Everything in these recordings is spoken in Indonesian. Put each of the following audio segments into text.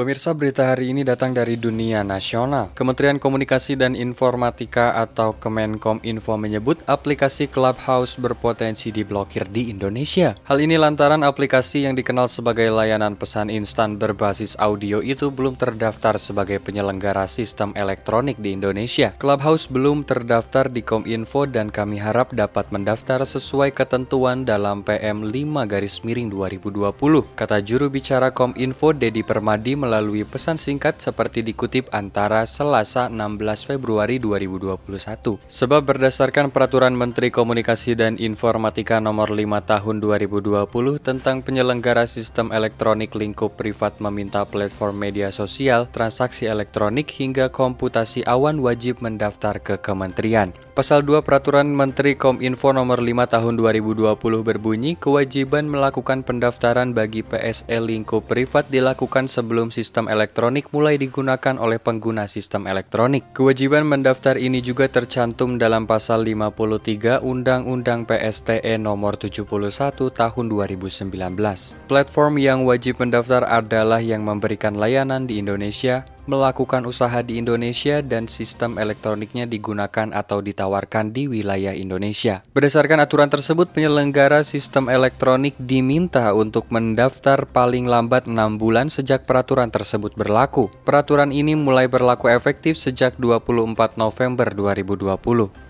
Pemirsa berita hari ini datang dari dunia nasional. Kementerian Komunikasi dan Informatika atau Kemenkom Info menyebut aplikasi Clubhouse berpotensi diblokir di Indonesia. Hal ini lantaran aplikasi yang dikenal sebagai layanan pesan instan berbasis audio itu belum terdaftar sebagai penyelenggara sistem elektronik di Indonesia. Clubhouse belum terdaftar di Kominfo dan kami harap dapat mendaftar sesuai ketentuan dalam PM 5 garis miring 2020, kata juru bicara Kominfo Dedi Permadi melalui pesan singkat seperti dikutip antara Selasa 16 Februari 2021. Sebab berdasarkan Peraturan Menteri Komunikasi dan Informatika Nomor 5 Tahun 2020 tentang penyelenggara sistem elektronik lingkup privat meminta platform media sosial, transaksi elektronik hingga komputasi awan wajib mendaftar ke kementerian. Pasal 2 Peraturan Menteri Kominfo Nomor 5 Tahun 2020 berbunyi kewajiban melakukan pendaftaran bagi PSE lingkup privat dilakukan sebelum sistem elektronik mulai digunakan oleh pengguna sistem elektronik. Kewajiban mendaftar ini juga tercantum dalam pasal 53 Undang-Undang PSTE Nomor 71 Tahun 2019. Platform yang wajib mendaftar adalah yang memberikan layanan di Indonesia, melakukan usaha di Indonesia dan sistem elektroniknya digunakan atau ditawarkan di wilayah Indonesia. Berdasarkan aturan tersebut, penyelenggara sistem elektronik diminta untuk mendaftar paling lambat 6 bulan sejak peraturan tersebut berlaku. Peraturan ini mulai berlaku efektif sejak 24 November 2020.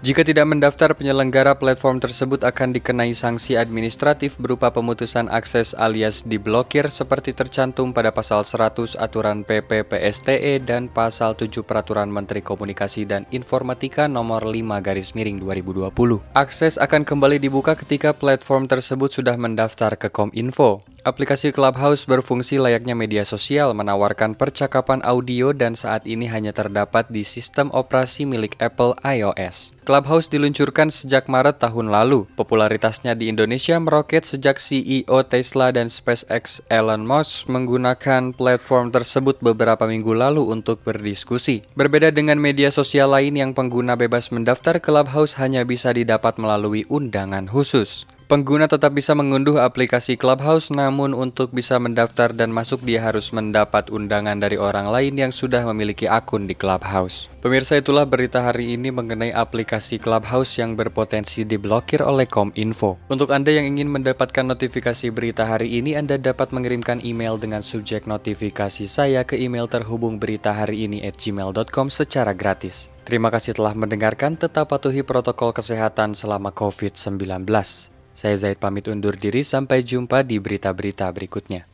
Jika tidak mendaftar, penyelenggara platform tersebut akan dikenai sanksi administratif berupa pemutusan akses alias diblokir seperti tercantum pada pasal 100 aturan PP PST ITE dan Pasal 7 Peraturan Menteri Komunikasi dan Informatika Nomor 5 Garis Miring 2020. Akses akan kembali dibuka ketika platform tersebut sudah mendaftar ke Kominfo. Aplikasi Clubhouse berfungsi layaknya media sosial menawarkan percakapan audio dan saat ini hanya terdapat di sistem operasi milik Apple iOS. Clubhouse diluncurkan sejak Maret tahun lalu. Popularitasnya di Indonesia meroket sejak CEO Tesla dan SpaceX Elon Musk menggunakan platform tersebut beberapa minggu lalu untuk berdiskusi. Berbeda dengan media sosial lain yang pengguna bebas mendaftar, Clubhouse hanya bisa didapat melalui undangan khusus. Pengguna tetap bisa mengunduh aplikasi Clubhouse, namun untuk bisa mendaftar dan masuk dia harus mendapat undangan dari orang lain yang sudah memiliki akun di Clubhouse. Pemirsa itulah berita hari ini mengenai aplikasi Clubhouse yang berpotensi diblokir oleh Kominfo. Untuk Anda yang ingin mendapatkan notifikasi berita hari ini, Anda dapat mengirimkan email dengan subjek notifikasi saya ke email terhubung berita hari ini at gmail.com secara gratis. Terima kasih telah mendengarkan, tetap patuhi protokol kesehatan selama COVID-19. Saya Zaid pamit undur diri sampai jumpa di berita-berita berikutnya.